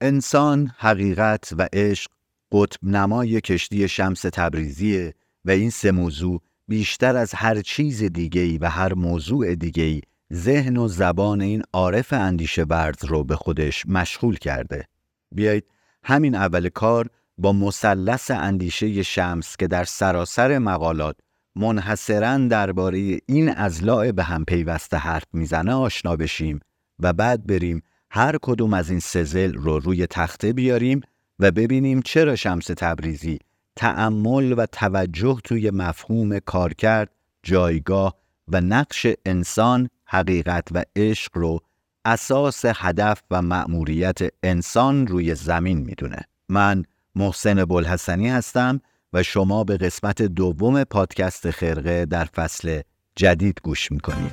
انسان، حقیقت و عشق قطب نمای کشتی شمس تبریزیه و این سه موضوع بیشتر از هر چیز دیگه‌ای و هر موضوع دیگه‌ای ذهن و زبان این عارف اندیشه ورز رو به خودش مشغول کرده. بیایید همین اول کار با مثلث اندیشه شمس که در سراسر مقالات منحصرا درباره این ازلاع به هم پیوسته حرف می‌زنه آشنا بشیم و بعد بریم هر کدوم از این سزل رو روی تخته بیاریم و ببینیم چرا شمس تبریزی تأمل و توجه توی مفهوم کارکرد، جایگاه و نقش انسان، حقیقت و عشق رو اساس هدف و مأموریت انسان روی زمین می‌دونه. من محسن بلحسنی هستم و شما به قسمت دوم پادکست خرقه در فصل جدید گوش می‌کنید.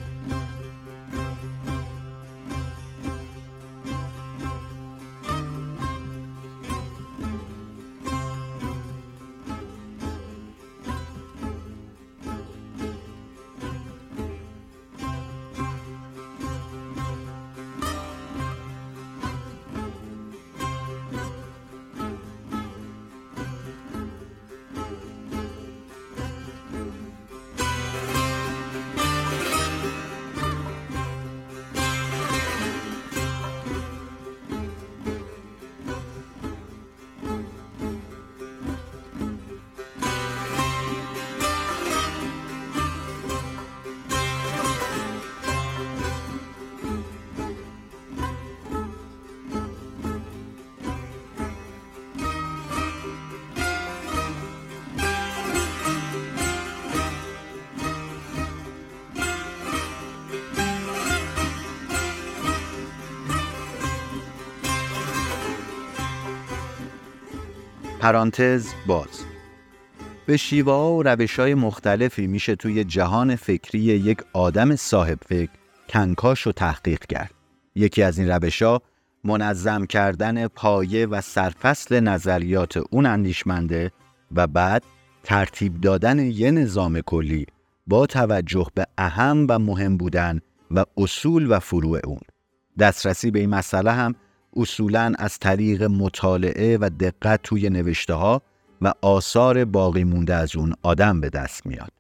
پرانتز باز به شیوه ها و روش های مختلفی میشه توی جهان فکری یک آدم صاحب فکر کنکاش و تحقیق کرد. یکی از این روش ها منظم کردن پایه و سرفصل نظریات اون اندیشمنده و بعد ترتیب دادن یه نظام کلی با توجه به اهم و مهم بودن و اصول و فروع اون. دسترسی به این مسئله هم اصولا از طریق مطالعه و دقت توی نوشته ها و آثار باقی مونده از اون آدم به دست میاد.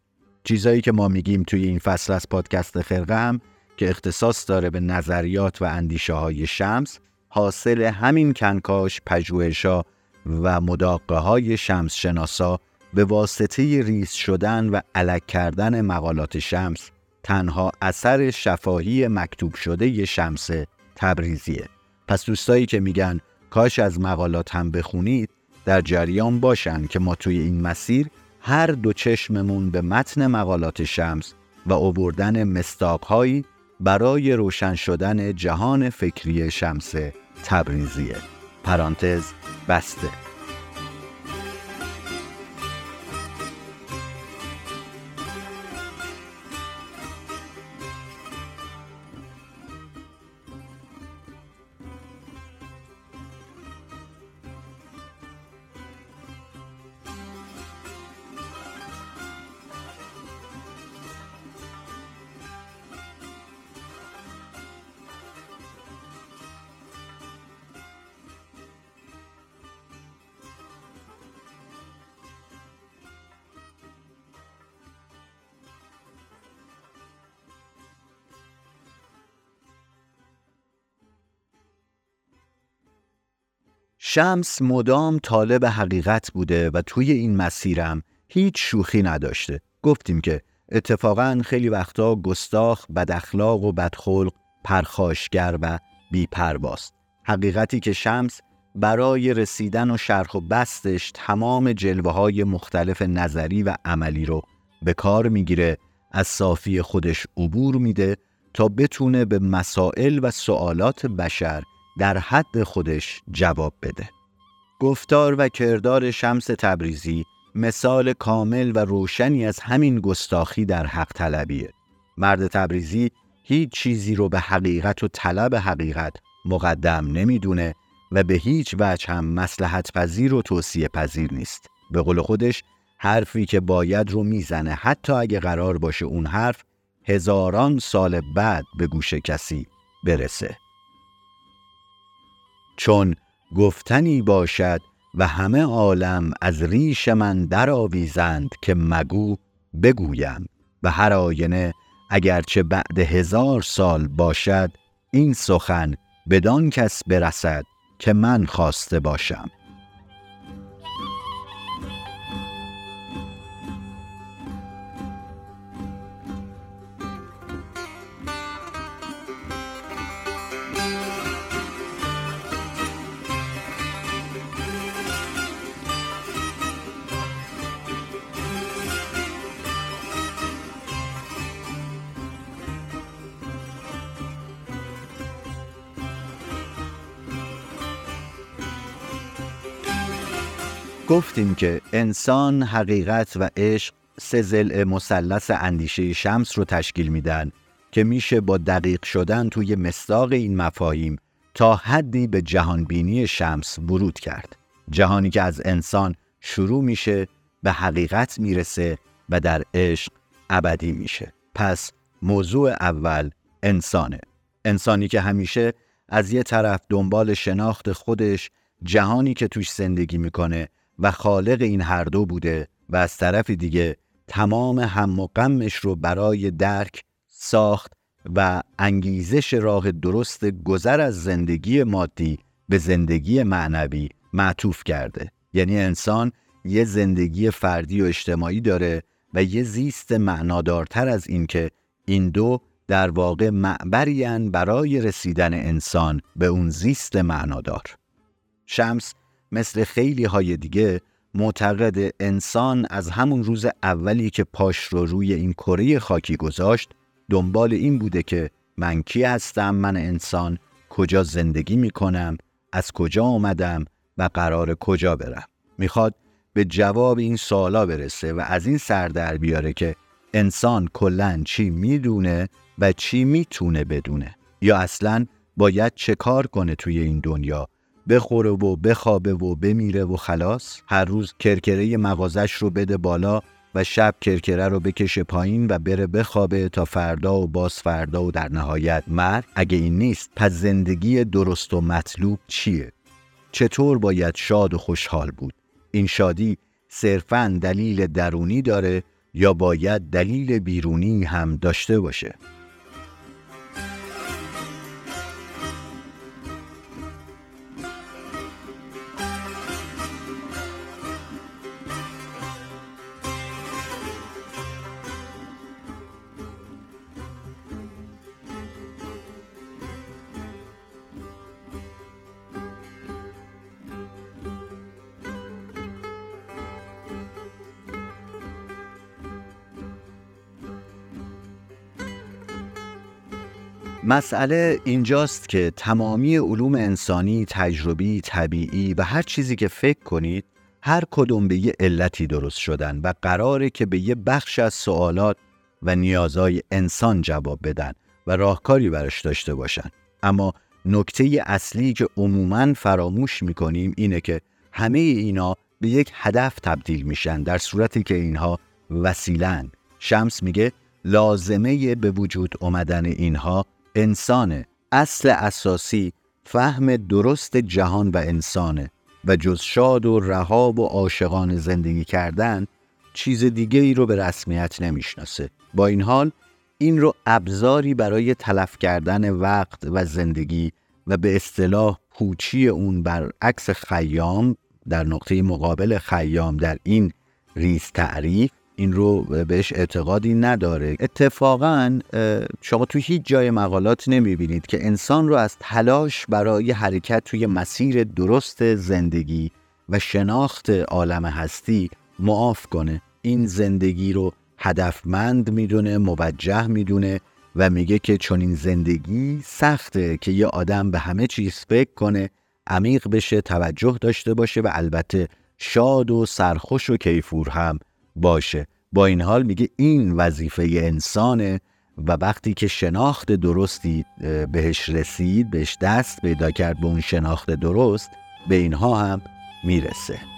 چیزایی که ما میگیم توی این فصل از پادکست خرقه هم که اختصاص داره به نظریات و اندیشه های شمس حاصل همین کنکاش پژوهشا و مداقه های شمس شناسا به واسطه ریز شدن و علک کردن مقالات شمس تنها اثر شفاهی مکتوب شده شمس تبریزیه. پس دوستایی که میگن کاش از مقالات هم بخونید در جریان باشن که ما توی این مسیر هر دو چشممون به متن مقالات شمس و اووردن مستاقهایی برای روشن شدن جهان فکری شمس تبریزیه. پرانتز بسته. شمس مدام طالب حقیقت بوده و توی این مسیرم هیچ شوخی نداشته. گفتیم که اتفاقا خیلی وقتا گستاخ، بداخلاق و بدخلق، پرخاشگر و بیپرواست. حقیقتی که شمس برای رسیدن و شرح و بستش تمام جلوه های مختلف نظری و عملی رو به کار می‌گیره از صافی خودش عبور میده تا بتونه به مسائل و سوالات بشر در حد خودش جواب بده. گفتار و کردار شمس تبریزی مثال کامل و روشنی از همین گستاخی در حق طلبیه. مرد تبریزی هیچ چیزی رو به حقیقت و طلب حقیقت مقدم نمی‌دونه و به هیچ وجه هم مسلحت پذیر و توصیه پذیر نیست. به قول خودش حرفی که باید رو می‌زنه حتی اگه قرار باشه اون حرف هزاران سال بعد به گوش کسی برسه. چون گفتنی باشد و همه عالم از ریش من درآویزند که مگو بگویم. و هر آینه اگرچه بعد هزار سال باشد این سخن بدان کس برسد که من خواسته باشم. گفتیم که انسان حقیقت و عشق سه زل مثلث اندیشه شمس رو تشکیل میدن که میشه با دقیق شدن توی مصداق این مفاهیم تا حدی به جهانبینی شمس ورود کرد. جهانی که از انسان شروع میشه به حقیقت می‌رسه و در عشق ابدی میشه. پس موضوع اول انسانه. انسانی که همیشه از یه طرف دنبال شناخت خودش جهانی که توش زندگی می‌کنه و خالق این هر دو بوده و از طرف دیگه تمام هم و غمش رو برای درک ساخت و انگیزش راه درست گذر از زندگی مادی به زندگی معنوی معطوف کرده. یعنی انسان یه زندگی فردی و اجتماعی داره و یه زیست معنادارتر از این که این دو در واقع معبرین برای رسیدن انسان به اون زیست معنادار. شمس مثل خیلی های دیگه معتقد انسان از همون روز اولی که پاش رو روی این کره خاکی گذاشت دنبال این بوده که من کی هستم من انسان کجا زندگی می کنم از کجا آمدم و قرار کجا برم. می‌خواد به جواب این سوالا برسه و از این سر در بیاره که انسان کلا چی می‌دونه و چی می‌تونه بدونه؟ یا اصلا باید چه کار کنه توی این دنیا بخوره و بخوابه و بمیره و خلاص. هر روز کرکره مغازش رو بده بالا و شب کرکره رو بکشه پایین و بره بخوابه تا فردا و باز فردا و در نهایت مرگ. اگه این نیست پس زندگی درست و مطلوب چیه؟ چطور باید شاد و خوشحال بود؟ این شادی صرفا دلیل درونی داره یا باید دلیل بیرونی هم داشته باشه؟ مسئله اینجاست که تمامی علوم انسانی، تجربی، طبیعی و هر چیزی که فکر کنید هر کدوم به یه علتی درست شدن و قراره که به یه بخش از سوالات و نیازهای انسان جواب بدن و راهکاری براش داشته باشن. اما نکته اصلی که عموما فراموش می‌کنیم اینه که همه اینا به یک هدف تبدیل میشن در صورتی که اینها وسیلن. شمس میگه لازمه به وجود اومدن اینها انسانه. اصل اساسی فهم درست جهان و انسانه. و جز شاد و رهاب و عاشقان زندگی کردن چیز دیگه ای رو به رسمیت نمی‌شناسه. با این حال این رو ابزاری برای تلف کردن وقت و زندگی و به اصطلاح پوچی اون بر عکس خیام در نقطه مقابل خیام در این ریز تعریف این رو بهش اعتقادی نداره. اتفاقا شما توی هیچ جای مقالات نمی‌بینید که انسان رو از تلاش برای حرکت توی مسیر درست زندگی و شناخت عالم هستی معاف کنه. این زندگی رو هدفمند می‌دونه موجه می‌دونه و میگه که چون این زندگی سخته که یه آدم به همه چیز فکر کنه عمیق بشه توجه داشته باشه و البته شاد و سرخوش و کیفور هم باشه. با این حال میگه این وظیفه انسانه و وقتی که شناخت درستی بهش رسید بهش دست پیدا کرد به اون شناخت درست به اینها هم می‌رسه.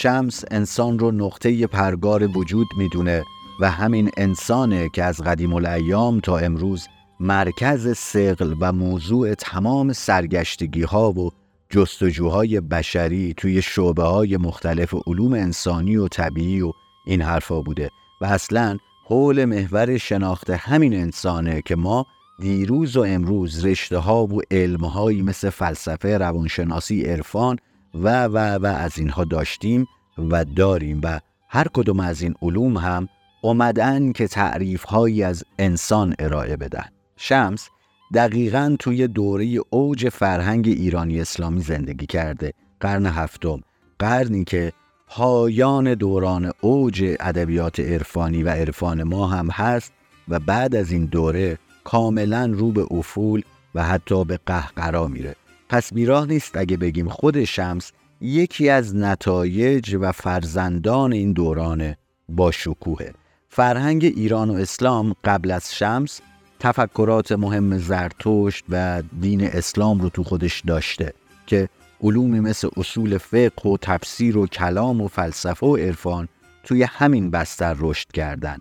شمس انسان رو نقطه پرگار وجود می‌دونه و همین انسانه که از قدیم الایام تا امروز مرکز سقل و موضوع تمام سرگشتگی ها و جستجوهای بشری توی شعبه های مختلف علوم انسانی و طبیعی و این حرفا بوده و اصلا حول محور شناخت همین انسانه که ما دیروز و امروز رشته ها و علم مثل فلسفه روانشناسی عرفان و و و از اینها داشتیم و داریم و هر کدوم از این علوم هم اومدن که تعریف هایی از انسان ارائه بدن. شمس دقیقا توی دوره اوج فرهنگ ایرانی اسلامی زندگی کرده قرن هفتم قرنی که پایان دوران اوج ادبیات عرفانی و عرفان ما هم هست و بعد از این دوره کاملا رو به افول و حتی به قهقرا میره. پس بیراه نیست اگه بگیم خود شمس یکی از نتایج و فرزندان این دوران با شکوهه فرهنگ ایران و اسلام قبل از شمس تفکرات مهم زرتشت و دین اسلام رو تو خودش داشته که علومی مثل اصول فقه و تفسیر و کلام و فلسفه و عرفان توی همین بستر رشد کردن.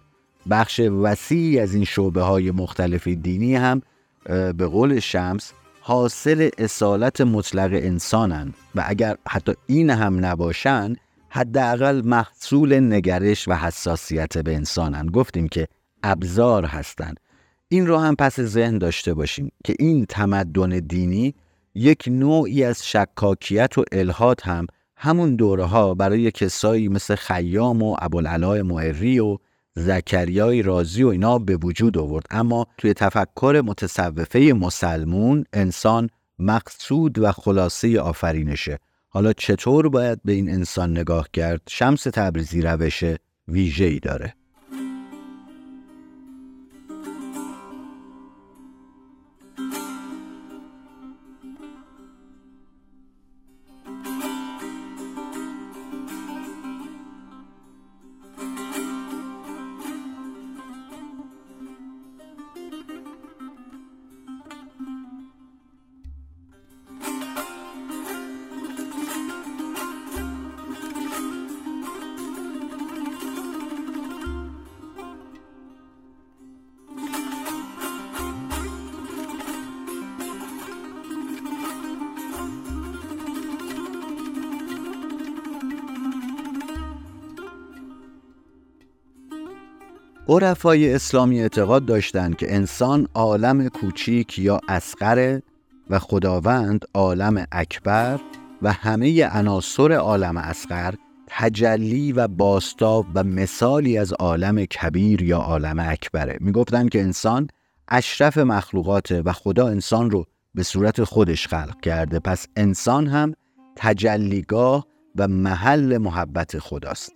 بخش وسیعی از این شعبه های مختلف دینی هم به قول شمس حاصل اصالت مطلق انسانن و اگر حتی این هم نباشن حداقل محصول نگرش و حساسیت به انسانن. گفتیم که ابزار هستند این رو هم پس ذهن داشته باشیم که این تمدن دینی یک نوعی از شکاکیت و الهات هم همون دوره ها برای کسایی مثل خیام و ابوالعلا معری و زکریای رازی و اینا به وجود آورد. اما توی تفکر متصوفه مسلمون انسان مقصود و خلاصه آفرینشه. حالا چطور باید به این انسان نگاه کرد؟ شمس تبریزی روش ویژه‌ای داره. عرفای اسلامی اعتقاد داشتند که انسان عالم کوچیک یا اسقره و خداوند عالم اکبر و همه عناصر عالم اسقر تجلی و باستاب و مثالی از عالم کبیر یا عالم اکبره. می‌گفتند که انسان اشرف مخلوقاته و خدا انسان رو به صورت خودش خلق کرده. پس انسان هم تجلیگاه و محل محبت خداست.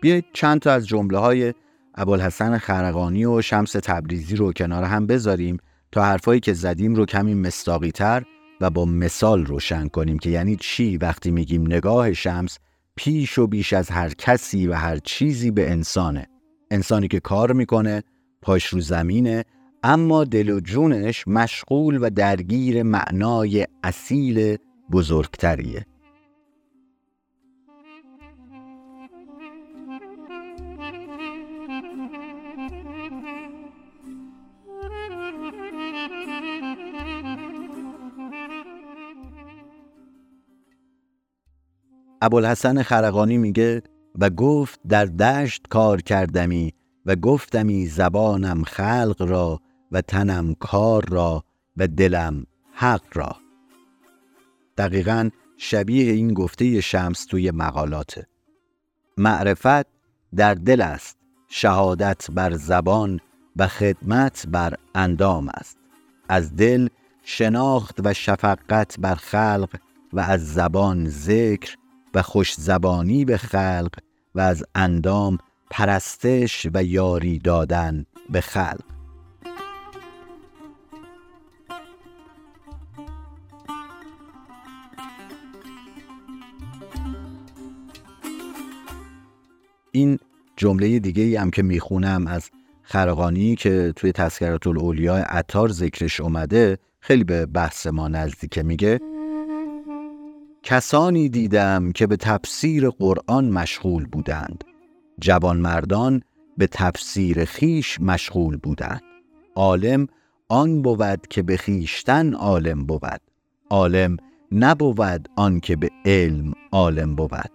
بیایید چند تا از جمله های ابوالحسن خرقانی و شمس تبریزی رو کنار هم بذاریم تا حرفایی که زدیم رو کمی مستاقی تر و با مثال روشن کنیم که یعنی چی؟ وقتی میگیم نگاه شمس پیش و بیش از هر کسی و هر چیزی به انسانه. انسانی که کار می‌کنه پاش رو زمینه اما دل و جونش مشغول و درگیر معنای اصیل بزرگتریه. ابوالحسن خرقانی میگه و گفت در دشت کار کردمی و گفتمی زبانم خلق را و تنم کار را و دلم حق را. دقیقا شبیه این گفته شمس توی مقالاته. معرفت در دل است شهادت بر زبان و خدمت بر اندام است. از دل شناخت و شفقت بر خلق و از زبان ذکر و خوش زبانی به خلق و از اندام پرستش و یاری دادن به خلق. این جمله دیگه ای هم که می‌خونم از خرقانی که توی تذکرات الاولیاء عطار ذکرش اومده خیلی به بحث ما نزدیکه میگه کسانی دیدم که به تفسیر قرآن مشغول بودند. جوانمردان به تفسیر خیش مشغول بودند. عالم آن بود که به خیشتن عالم بود. عالم نبود آن که به علم عالم بود.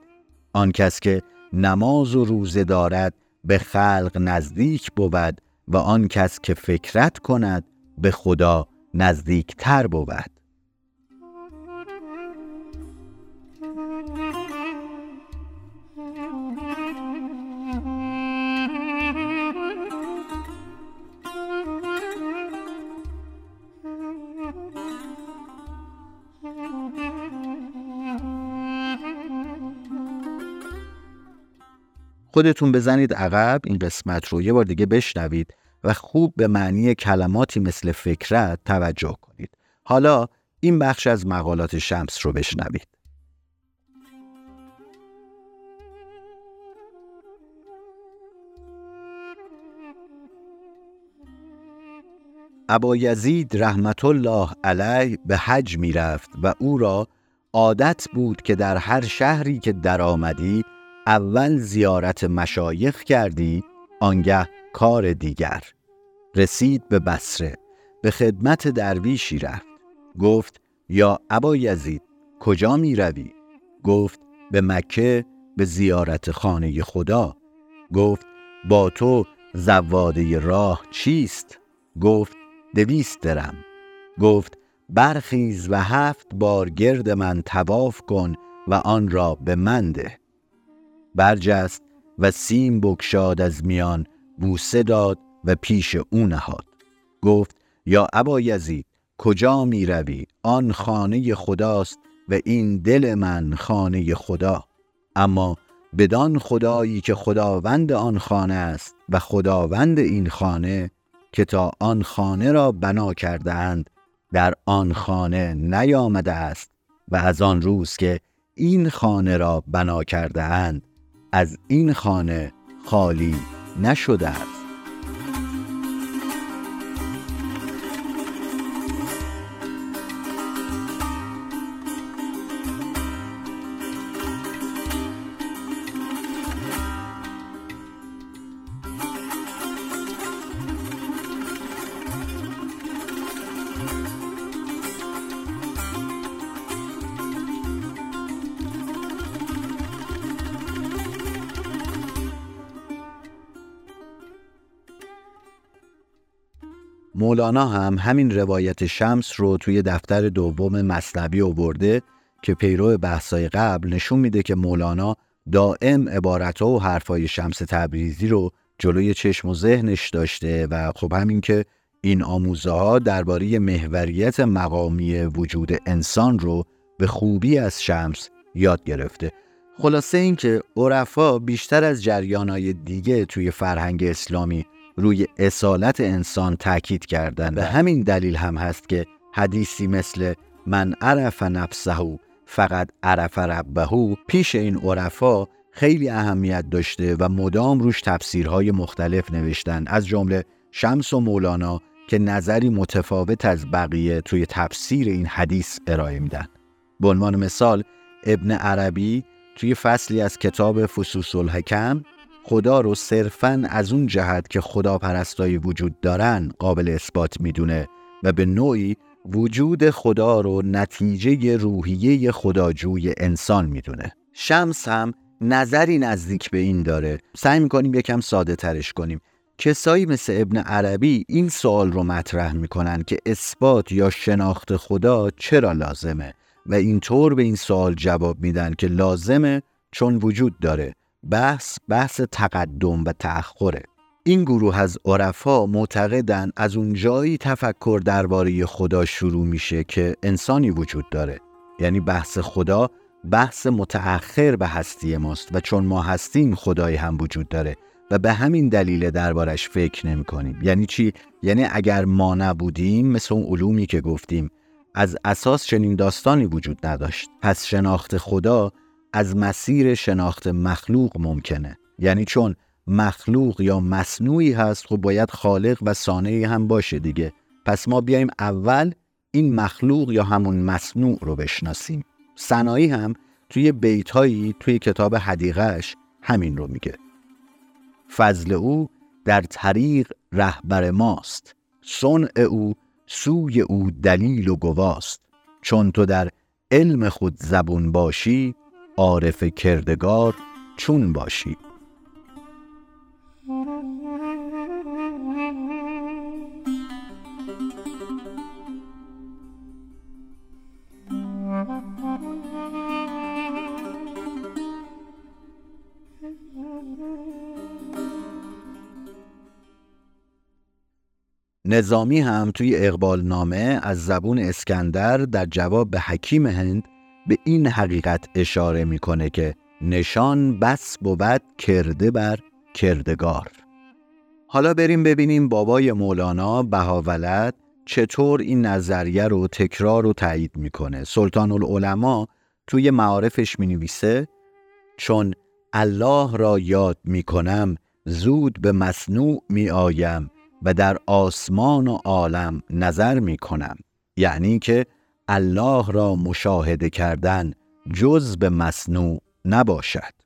آن کس که نماز و روزه دارد به خلق نزدیک بود و آن کس که فکرت کند به خدا نزدیکتر بود. خودتون بزنید عقب این قسمت رو یه بار دیگه بشنوید و خوب به معنی کلماتی مثل فکرت توجه کنید. حالا این بخش از مقالات شمس رو بشنوید. ابا یزید رحمت الله علیه به حج می رفت و او را عادت بود که در هر شهری که درآمدی اول زیارت مشایخ کردی آنگه کار دیگر. رسید به بسره به خدمت درویشی رفت. گفت یا ابا یزید کجا می روی؟ گفت به مکه به زیارت خانه خدا. گفت با تو زواده راه چیست؟ گفت دویست درم. گفت برخیز و هفت بار گرد من تواف کن و آن را به منده برجست و سیم بکشاد از میان بوسه داد و پیش او نهاد. گفت یا ابا یزید کجا می روی؟ آن خانه خداست و این دل من خانه خدا. اما بدان خدایی که خداوند آن خانه است و خداوند این خانه که تا آن خانه را بنا کردهاند در آن خانه نیامده است و از آن روز که این خانه را بنا کردهاند. از این خانه خالی نشده است. مولانا هم همین روایت شمس رو توی دفتر دوم مصنبی آورده که پیرو بحثای قبل نشون میده که مولانا دائم عبارتها و حرفای شمس تبریزی رو جلوی چشم و ذهنش داشته و خب همین که این آموزه ها درباره محوریت مقامی وجود انسان رو به خوبی از شمس یاد گرفته. خلاصه اینکه عرفا بیشتر از جریانهای دیگه توی فرهنگ اسلامی روی اصالت انسان تاکید کردن به همین دلیل هم هست که حدیثی مثل من عرف نفسه فقط عرف ربه پیش این عرفا خیلی اهمیت داشته و مدام روش تفسیرهای مختلف نوشتن از جمله شمس و مولانا که نظری متفاوت از بقیه توی تفسیر این حدیث ارائه میدن. به عنوان مثال ابن عربی توی فصلی از کتاب فسوس الحکم خدا رو صرفا از اون جهت که خدا پرستایی وجود دارن قابل اثبات می‌دونه و به نوعی وجود خدا رو نتیجه روحیه خداجوی انسان می‌دونه. شمس هم نظری نزدیک به این داره. سعی می‌کنیم یکم ساده ترش کنیم. کسایی مثل ابن عربی این سوال رو مطرح می‌کنن که اثبات یا شناخت خدا چرا لازمه؟ و اینطور به این سوال جواب میدن که لازمه چون وجود داره. بحث بحث تقدم و تأخره. این گروه از عرفا معتقدن از اون جایی تفکر درباره خدا شروع میشه که انسانی وجود داره. یعنی بحث خدا بحث متأخر به هستی ماست و چون ما هستیم خدایی هم وجود داره و به همین دلیل دربارش فکر نمی کنیم یعنی چی؟ یعنی اگر ما نبودیم مثل اون علومی که گفتیم از اساس چنین داستانی وجود نداشت. پس شناخت خدا از مسیر شناخت مخلوق ممکنه. یعنی چون مخلوق یا مصنوعی هست خب باید خالق و صانعی هم باشه دیگه. پس ما بیایم اول این مخلوق یا همون مصنوع رو بشناسیم. سنایی هم توی بیتهایی توی کتاب حدیقش همین رو میگه. فضل او در طریق رهبر ماست. صنع او سوی او دلیل و گواست. چون تو در علم خود زبون باشی عارف کردگار چون باشی. نظامی هم توی اقبال نامه از زبون اسکندر در جواب به حکیم هند به این حقیقت اشاره می‌کنه که نشان بس بود کرده بر کردگار. حالا بریم ببینیم بابای مولانا بهاولد چطور این نظریه رو تکرار و تایید می‌کنه. سلطان العلماء توی معارفش می نویسه چون الله را یاد می‌کنم زود به مصنوع می آیم و در آسمان و عالم نظر می کنم یعنی که الله را مشاهده کردن جز به مصنوع نباشد.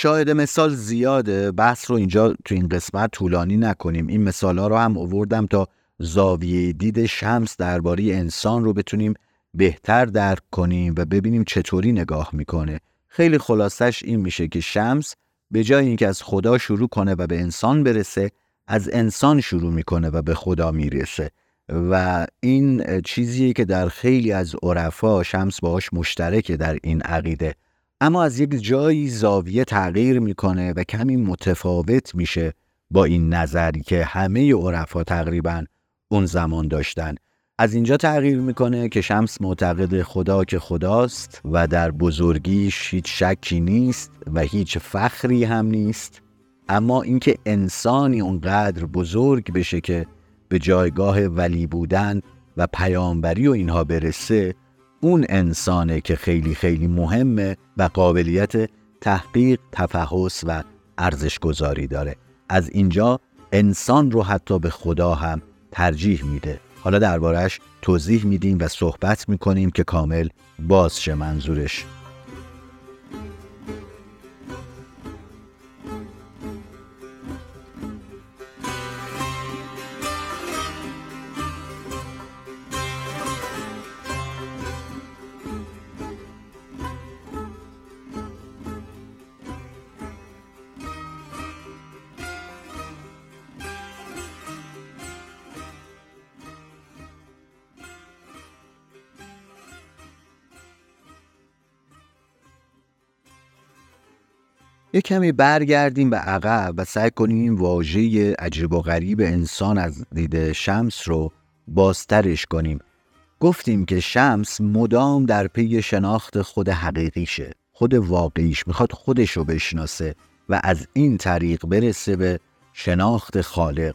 شاید مثال زیاده بحث رو اینجا تو این قسمت طولانی نکنیم. این مثال ها رو هم اووردم تا زاویه دید شمس درباره انسان رو بتونیم بهتر درک کنیم و ببینیم چطوری نگاه می‌کنه. خیلی خلاصش این میشه که شمس به جای اینکه از خدا شروع کنه و به انسان برسه از انسان شروع می‌کنه و به خدا می‌رسه. و این چیزیه که در خیلی از عرفا شمس باهاش مشترکه در این عقیده. اما از یک جایی زاویه تغییر می‌کنه و کمی متفاوت میشه با این نظری که همه عرفا تقریبا اون زمان داشتن. از اینجا تغییر می‌کنه که شمس معتقد خدا که خداست و در بزرگیش هیچ شکی نیست و هیچ فخری هم نیست. اما اینکه انسانی اونقدر بزرگ بشه که به جایگاه ولی بودن و پیامبری و اینها برسه اون انسانه که خیلی خیلی مهمه و قابلیت تحقیق تفحص و ارزش گذاری داره. از اینجا انسان رو حتی به خدا هم ترجیح میده. حالا دربارش توضیح میدیم و صحبت می‌کنیم که کامل بازشه منظورش. یه کمی برگردیم به عقب و سعی کنیم این واژه عجیب و غریب انسان از دید شمس رو بازترش کنیم. گفتیم که شمس مدام در پی شناخت خود حقیقیشه خود واقعیش می‌خواد خودش رو بشناسه و از این طریق برسه به شناخت خالق.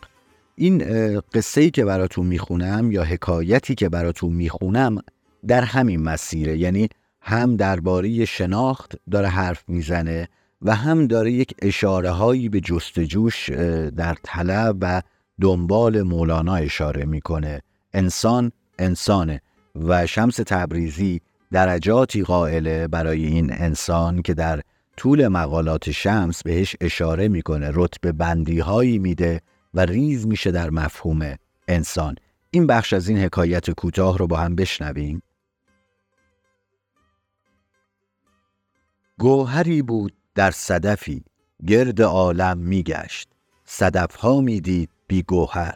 این قصه ای که براتون می‌خونم یا حکایتی که براتون می‌خونم در همین مسیره یعنی هم درباره شناخت داره حرف می‌زنه و هم داره یک اشاره هایی به جستجوش در طلب و دنبال مولانا اشاره می‌کنه. انسان انسانه و شمس تبریزی درجاتی قائله برای این انسان که در طول مقالات شمس بهش اشاره می‌کنه. رتبه بندی هایی میده و ریز میشه در مفهوم انسان. این بخش از این حکایت کوتاه رو با هم بشنویم. گوهری بود در صدفی گرد عالم میگشت صدفها می‌دید بی گوهر.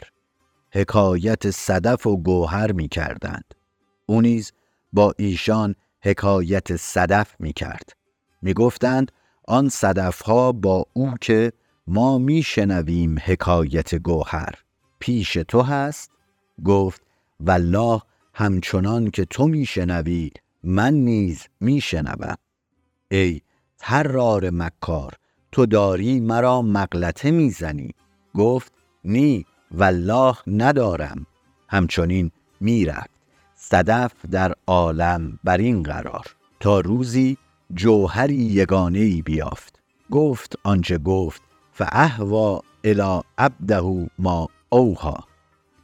حکایت صدف و گوهر می‌کردند او نیز با ایشان حکایت صدف می‌کرد می‌گفتند آن صدفها با او که ما میشنویم حکایت گوهر. پیش تو هست؟ گفت والله همچنان که تو میشنوی من نیز میشنوم ای رار مکار تو داری مرا مغلطه می‌زنی. گفت نی والله ندارم. همچنین می‌رفت. صدف در عالم بر این قرار. تا روزی جوهری یگانه ای بیافت. گفت آنچه گفت فاهوا الی عبده ما اوها.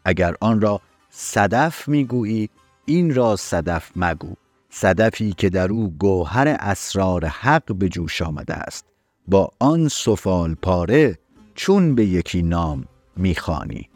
اگر آن را صدف می‌گویی این را صدف مگو. صدفی که در او گوهر اسرار حق به جوش آمده است با آن سفال پاره چون به یکی نام می‌خوانی.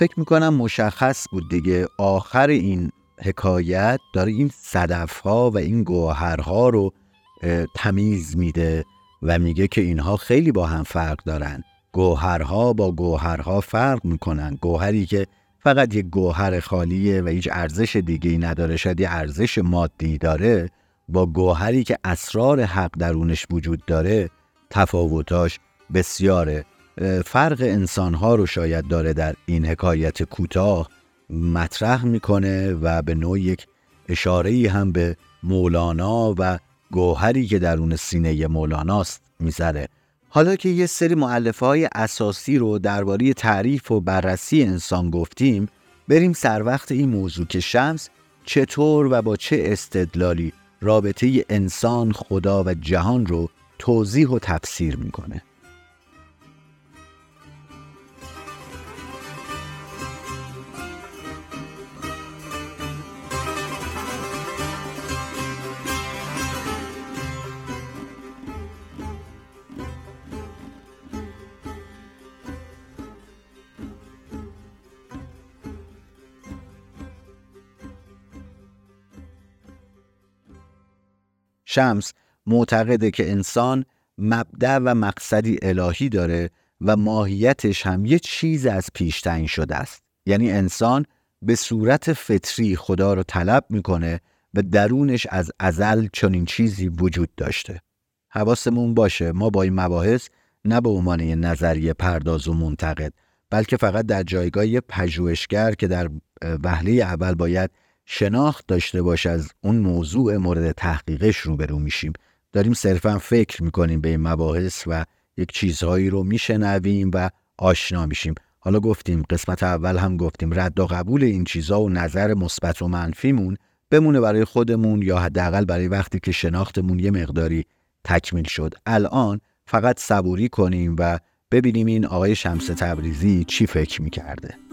فکر می‌کنم مشخص بود دیگه. آخر این حکایت داره این صدف ها و این گوهرها رو تمیز میده و میگه که اینها خیلی با هم فرق دارن. گوهرها با گوهرها فرق می‌کنن. گوهری که فقط یک گوهر خالیه و هیچ ارزش دیگه ای نداره شاید یه ارزش مادی داره با گوهری که اسرار حق درونش وجود داره تفاوتاش بسیاره. فرق انسانها رو شاید داره در این حکایت کوتاه مطرح می‌کنه و به نوع یک اشاره هم به مولانا و گوهری که درون سینه مولاناست می‌ذاره. حالا که یه سری معلفه های اساسی رو درباره تعریف و بررسی انسان گفتیم بریم سر وقت این موضوع که شمس چطور و با چه استدلالی رابطه انسان خدا و جهان رو توضیح و تفسیر می‌کنه. شمس معتقده که انسان مبدع و مقصدی الهی داره و ماهیتش هم یه چیز از پیش تعیین شده است. یعنی انسان به صورت فطری خدا رو طلب می‌کنه و درونش از ازل چنین چیزی وجود داشته. حواسمون باشه ما با این مباحث نه به عنوان نظریه پرداز و منتقد بلکه فقط در جایگاه پژوهشگر که در وهله اول باید شناخت داشته باش از اون موضوع مورد تحقیقش روبرو میشیم. داریم صرفا فکر می‌کنیم به این مباحث و یک چیزهایی رو میشنویم و آشنا میشیم. حالا گفتیم قسمت اول هم گفتیم رد و قبول این چیزها و نظر مثبت و منفیمون بمونه برای خودمون یا حداقل برای وقتی که شناختمون یه مقداری تکمیل شد. الان فقط صبوری کنیم و ببینیم این آقای شمس تبریزی چی فکر می‌کرده.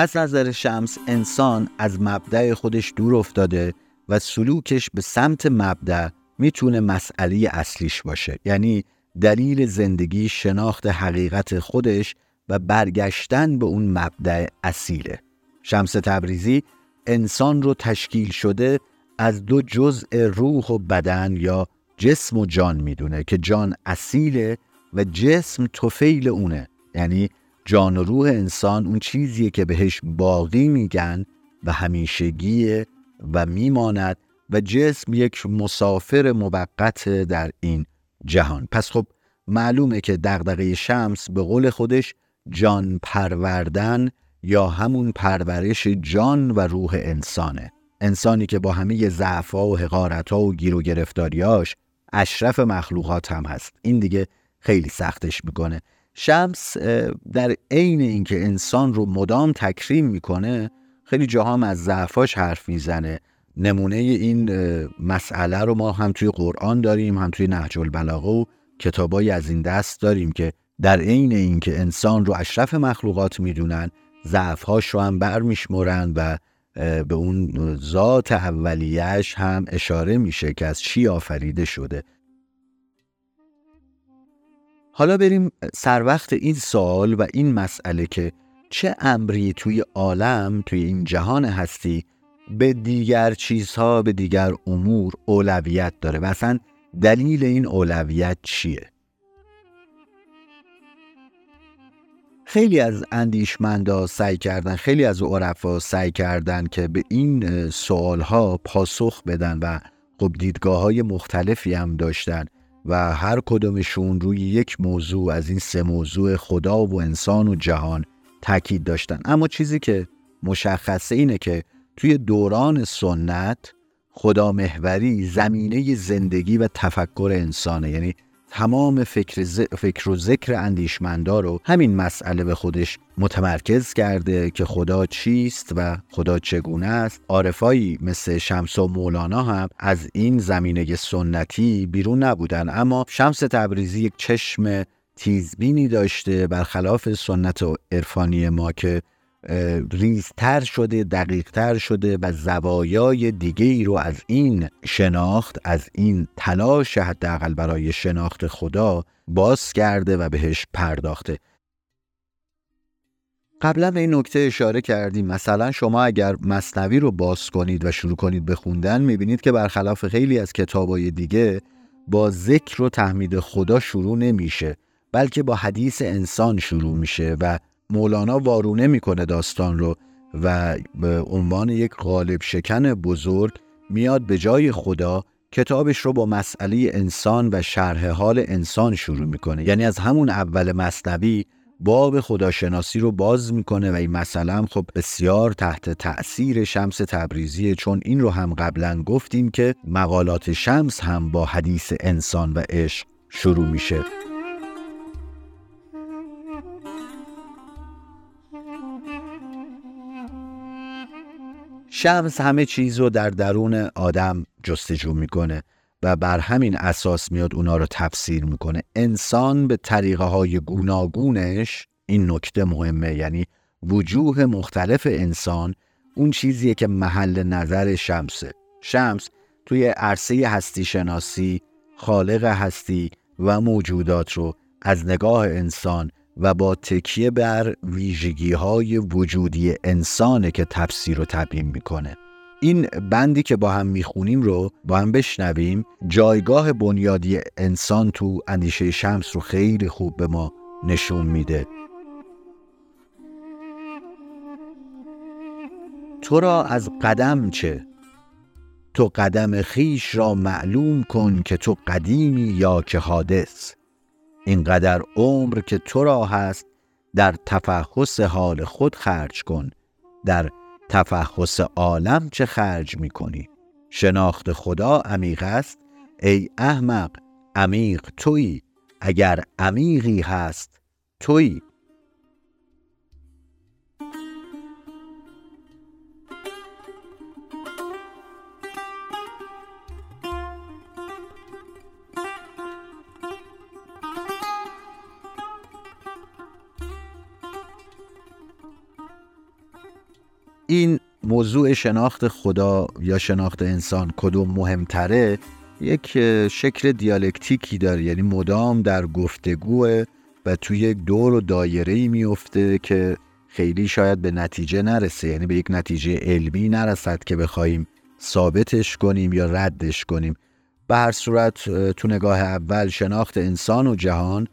از نظر شمس انسان از مبدع خودش دور افتاده و سلوکش به سمت مبدع می‌تونه مسئله اصلیش باشه. یعنی دلیل زندگی شناخت حقیقت خودش و برگشتن به اون مبدع اصیله. شمس تبریزی انسان رو تشکیل شده از دو جزء روح و بدن یا جسم و جان می‌دونه که جان اصیله و جسم توفیل اونه. یعنی جان و روح انسان اون چیزیه که بهش باقی میگن و همیشگیه و میماند و جسم یک مسافر موقت در این جهان. پس خب معلومه که دغدغه شمس به قول خودش جان پروردن یا همون پرورش جان و روح انسانه. انسانی که با همه ضعفها و حقارتها و گیر و گرفتاریاش اشرف مخلوقات هم هست. این دیگه خیلی سختش می‌کنه. شمس در عین اینکه انسان رو مدام تکریم می‌کنه خیلی جاها از ضعفاش حرف می‌زنه. نمونه این مسئله رو ما هم توی قرآن داریم هم توی نهج البلاغه و کتابایی از این دست داریم که در عین اینکه انسان رو اشرف مخلوقات می‌دونن ضعفهاش رو هم برمیشمرن و به اون ذات اولیش هم اشاره میشه که از چی آفریده شده. حالا بریم سر وقت این سوال و این مسئله که چه امری توی عالم توی این جهان هستی به دیگر چیزها به دیگر امور اولویت داره و اصلا دلیل این اولویت چیه؟ خیلی از اندیشمندا سعی کردن خیلی از عرفا سعی کردن که به این سوالها پاسخ بدن و خب دیدگاه های مختلفی هم داشتن. و هر کدومشون روی یک موضوع از این سه موضوع خدا و انسان و جهان تاکید داشتن. اما چیزی که مشخصه اینه که توی دوران سنت خدا محوری زمینه زندگی و تفکر انسانه. یعنی تمام فکر, فکر و ذکر اندیشمندا رو همین مسئله به خودش متمرکز کرده که خدا چیست و خدا چگونه است. عارفایی مثل شمس و مولانا هم از این زمینه سنتی بیرون نبودن اما شمس تبریزی یک چشم تیزبینی داشته برخلاف سنت و عرفانی ما که ریزتر شده دقیقتر شده و زوایای دیگه ای رو از این شناخت از این تلاش حداقل برای شناخت خدا باز کرده و بهش پرداخته. قبلا به این نکته اشاره کردیم. مثلا شما اگر مصنوی رو باز کنید و شروع کنید به خوندن می‌بینید که برخلاف خیلی از کتابای دیگه با ذکر و تحمید خدا شروع نمیشه بلکه با حدیث انسان شروع میشه و مولانا وارونه می‌کنه داستان رو و به عنوان یک غالب شکن بزرگ میاد به جای خدا کتابش رو با مسئله انسان و شرح حال انسان شروع می‌کنه. یعنی از همون اول مصنوی باب خداشناسی رو باز می‌کنه و این مسئله خب بسیار تحت تأثیر شمس تبریزیه چون این رو هم قبلا گفتیم که مقالات شمس هم با حدیث انسان و عشق شروع میشه. شمس همه چیز رو در درون آدم جستجو می‌کنه و بر همین اساس میاد اونا رو تفسیر می‌کنه. انسان به طریقه های گوناگونش این نکته مهمه یعنی وجوه مختلف انسان اون چیزیه که محل نظر شمسه. شمس توی عرصه هستی شناسی خالق هستی و موجودات رو از نگاه انسان و با تکیه بر ویژگی های وجودی انسانه که تفسیر و تبیین می‌کنه. این بندی که با هم می‌خونیم رو با هم بشنویم. جایگاه بنیادی انسان تو اندیشه شمس رو خیلی خوب به ما نشون میده. تو را از قدم چه؟ تو قدم خیش را معلوم کن که تو قدیمی یا که حادث. اینقدر عمر که تو را هست در تفحص حال خود خرج کن. در تفحص عالم چه خرج می کنی؟ شناخت خدا عمیق است. ای احمق عمیق تویی. اگر عمیقی هست تویی. این موضوع شناخت خدا یا شناخت انسان کدوم مهمتره یک شکل دیالکتیکی داره یعنی مدام در گفتگوه و توی یک دور و دایره ای میفته که خیلی شاید به نتیجه نرسه یعنی به یک نتیجه علمی نرسد که بخوایم ثابتش کنیم یا ردش کنیم. به هر صورت تو نگاه اول شناخت انسان و جهان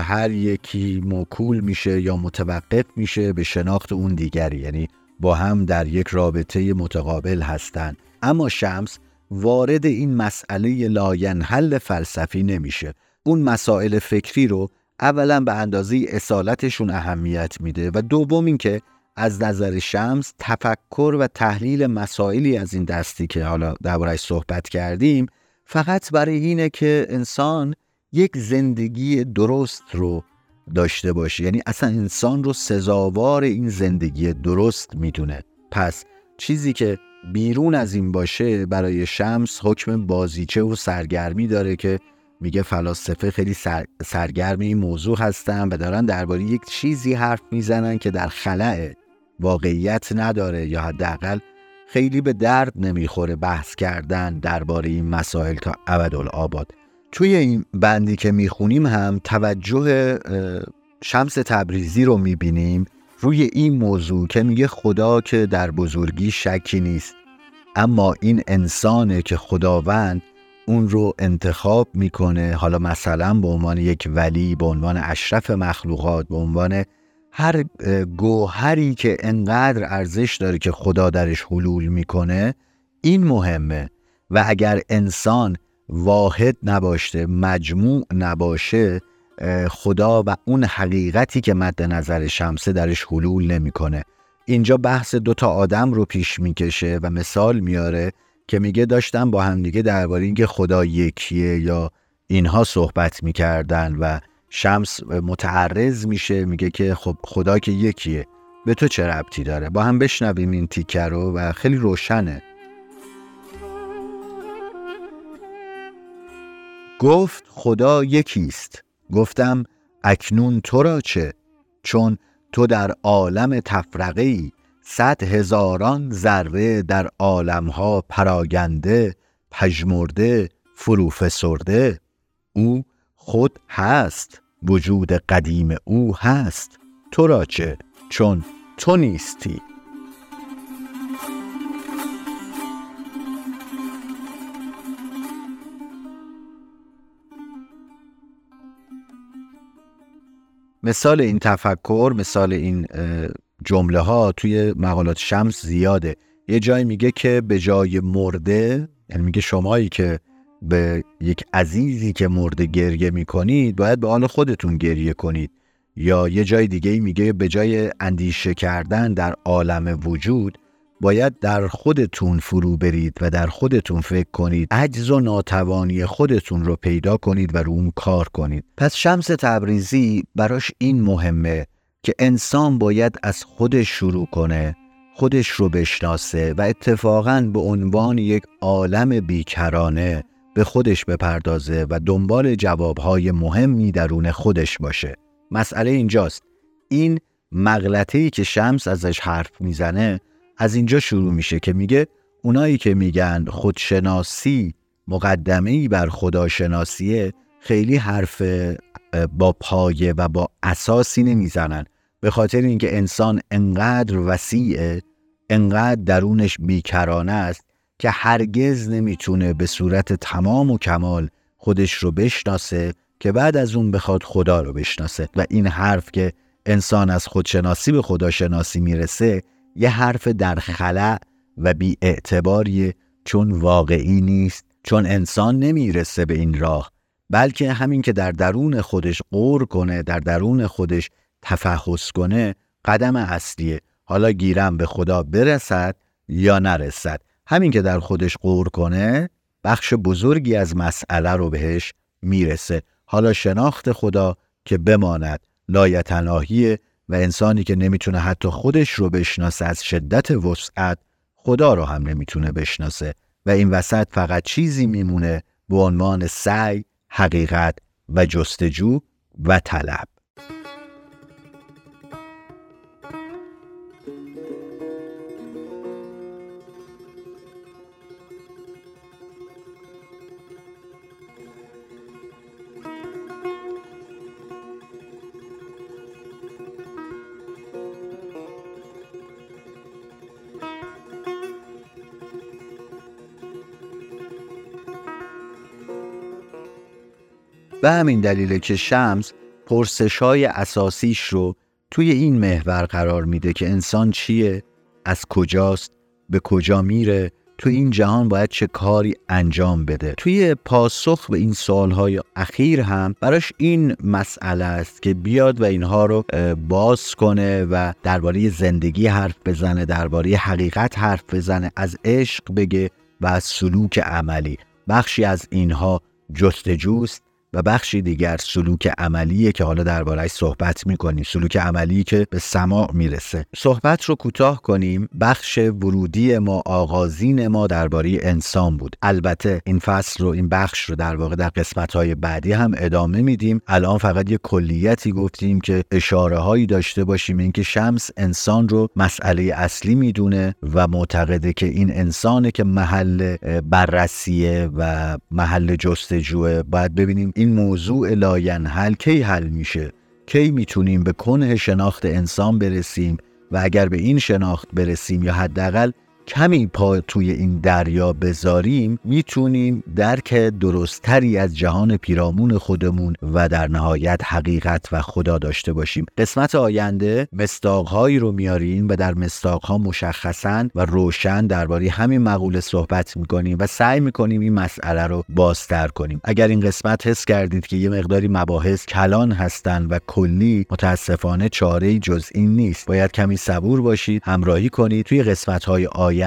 هر یکی موکول میشه یا متوقف میشه به شناخت اون دیگری یعنی با هم در یک رابطه متقابل هستند. اما شمس وارد این مسئله لاینحل فلسفی نمیشه. اون مسائل فکری رو اولا به اندازه اصالتشون اهمیت میده و دوم اینکه از نظر شمس تفکر و تحلیل مسائلی از این دستی که حالا دربارهش صحبت کردیم فقط برای اینه که انسان یک زندگی درست رو داشته باشه. یعنی اصلا انسان رو سزاوار این زندگی درست می‌دونه. پس چیزی که بیرون از این باشه برای شمس حکم بازیچه و سرگرمی داره که میگه فلاسفه خیلی سر، سرگرم این موضوع هستن و دارن درباره یک چیزی حرف می‌زنن که در خلع واقعیت نداره یا حداقل خیلی به درد نمی‌خوره بحث کردن درباره این مسائل تا ابدالآباد. توی این بندی که می‌خونیم هم توجه شمس تبریزی رو می‌بینیم روی این موضوع که میگه خدا که در بزرگی شکی نیست. اما این انسانه که خداوند اون رو انتخاب می‌کنه حالا مثلا به عنوان یک ولی به عنوان اشرف مخلوقات به عنوان هر گوهری که انقدر ارزش داره که خدا درش حلول می‌کنه این مهمه. و اگر انسان واحد نباشه مجموع نباشه خدا و اون حقیقتی که مد نظر شمسه درش حلول نمی‌کنه. اینجا بحث دوتا آدم رو پیش می‌کشه و مثال میاره که میگه داشتم با همدیگه درباره اینکه خدا یکیه یا اینها صحبت می‌کردن و شمس متعرض میشه میگه که خب خدا که یکیه. به تو چه ربطی داره؟ با هم بشنویم این تیکه رو و خیلی روشنه. گفت خدا یکیست گفتم اکنون تو را چه؟ چون تو در عالم تفرقه ای صد هزاران ذره در عالمها پراگنده پژمرده فرو فسرده او خود هست وجود قدیم او هست. تو را چه؟ چون تو نیستی. مثال این تفکر مثال این جمله ها توی مقالات شمس زیاده. یه جایی میگه که به جای مرده یعنی میگه شمایی که به یک عزیزی که مرده گریه می‌کنید باید به حال خودتون گریه کنید. یا یه جای دیگه میگه به جای اندیشه کردن در عالم وجود باید در خودتون فرو برید و در خودتون فکر کنید. عجز و ناتوانی خودتون رو پیدا کنید و رو اون کار کنید. پس شمس تبریزی براش این مهمه که انسان باید از خودش شروع کنه خودش رو بشناسه و اتفاقا به عنوان یک عالم بیکرانه به خودش بپردازه و دنبال جوابهای مهمی درون خودش باشه. مسئله اینجاست. این مغلطه‌ای که شمس ازش حرف می‌زنه از اینجا شروع میشه که میگه اونایی که میگن خودشناسی مقدمه ای بر خداشناسیه خیلی حرف با پایه و با اساسی نمی‌زنن. به خاطر اینکه انسان انقدر وسیعه انقدر درونش بیکرانه است که هرگز نمی‌تونه به صورت تمام و کمال خودش رو بشناسه که بعد از اون بخواد خدا رو بشناسه. و این حرف که انسان از خودشناسی به خداشناسی می‌رسه یه حرف در خلع و بی اعتباریه چون واقعی نیست چون انسان نمی‌رسه به این راه بلکه همین که در درون خودش قور کنه در درون خودش تفحص کنه قدم اصلیه. حالا گیرم به خدا برسد یا نرسد. همین که در خودش قور کنه بخش بزرگی از مسئله رو بهش می‌رسه. حالا شناخت خدا که بماند لایتناهیه و انسانی که نمی‌تونه حتی خودش رو بشناسه از شدت وسعت خدا رو هم نمی‌تونه بشناسه و این وسط فقط چیزی میمونه به عنوان سعی، حقیقت و جستجو و طلب. به همین دلیله که شمس پرسش های اساسیش رو توی این محور قرار میده که انسان چیه، از کجاست، به کجا میره، تو این جهان باید چه کاری انجام بده. توی پاسخ به این سوالهای اخیر هم براش این مسئله است که بیاد و اینها رو باز کنه و درباره زندگی حرف بزنه درباره حقیقت حرف بزنه از عشق بگه و از سلوک عملی. بخشی از اینها جستجوست. و بخشی دیگر سلوک عملیه که حالا دربارهش صحبت می‌کنیم. سلوک عملی که به سماع می‌رسه. صحبت رو کوتاه کنیم. بخش ورودی ما آغازین ما درباره انسان بود. البته این فصل رو این بخش رو در واقع در قسمت های بعدی هم ادامه میدیم. الان فقط یه کلیتی گفتیم که اشاره هایی داشته باشیم. اینکه شمس انسان رو مسئله اصلی می‌دونه و معتقده که این انسانه که محل بررسیه و محل جستجوه. باید ببینیم این موضوع لاینحل کی حل میشه؟ کی می‌تونیم به کنه شناخت انسان برسیم و اگر به این شناخت برسیم یا حداقل کمی پا توی این دریا بذاریم می‌تونیم درک درستتری از جهان پیرامون خودمون و در نهایت حقیقت و خدا داشته باشیم. قسمت آینده مستاقهایی رو میاریم و در مستاقها مشخصا و روشن درباره همین مقوله صحبت می‌کنیم و سعی می‌کنیم این مسئله رو بازتر کنیم. اگر این قسمت حس کردید که یه مقداری مباحث کلان هستند و کلی متاسفانه چاره جز این نیست. باید کمی صبور باشید همراهی کنید. توی قسمت های آینده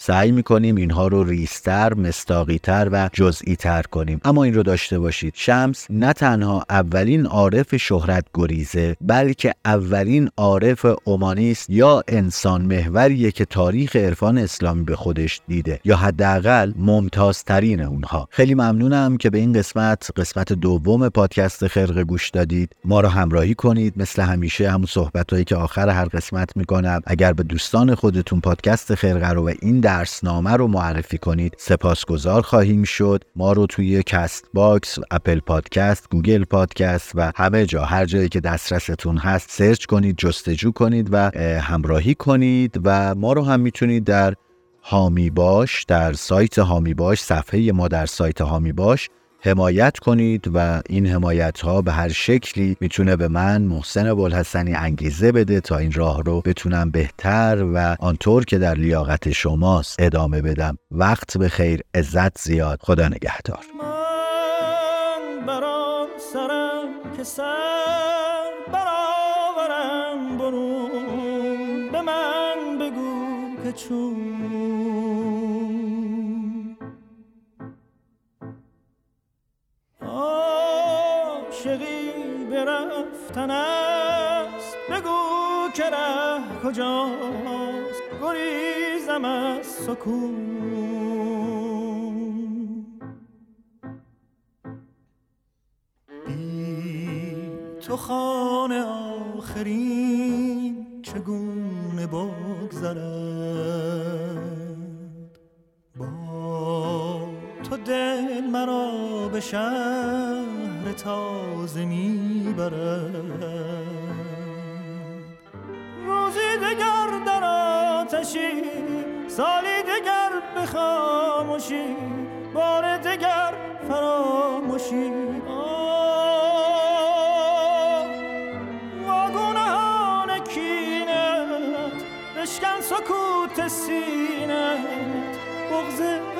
سعی می‌کنیم اینها رو ریستر، مستاقیتر و جزئی تر کنیم. اما این رو داشته باشید. شمس نه تنها اولین عارف شهرت گریزه بلکه اولین عارف اومانیست یا انسان محوریه که تاریخ عرفان اسلامی به خودش دیده. یا حداقل ممتازترین اونها. خیلی ممنونم که به این قسمت قسمت دوم پادکست خرق گوش دادید. ما رو همراهی کنید. مثل همیشه همون صحبت هایی که آخر هر قسمت می‌کنم. اگر به دوستان خودتون پادکست خرقه رو و این درسنامه رو معرفی کنید. سپاسگزار خواهیم شد. ما رو توی کست باکس اپل پادکست گوگل پادکست و همه جا هر جایی که دسترستون هست سرچ کنید جستجو کنید و همراهی کنید و ما رو هم می‌تونید در حامی باش در سایت حامی باش صفحه ما در سایت حامی باش حمایت کنید و این حمایت ها به هر شکلی می‌تونه به من محسن ابوالحسنی انگیزه بده تا این راه رو بتونم بهتر و آنطور که در لیاقت شماست ادامه بدم. وقت به خیر عزت زیاد. خدا نگهدار. من برام سرم که سر برآورم برون. به من بگو که چون رفتن است. بگو که ره کجاست. گریزم از سکون. بی تو خانه آخرین چگونه بگذرد؟ شهر تازه می‌برد روزی دگر در آتشی سالی دگر به خاموشی بار دگر فراموشی. واگونه کینت بشکن سکوت سینت بغز همه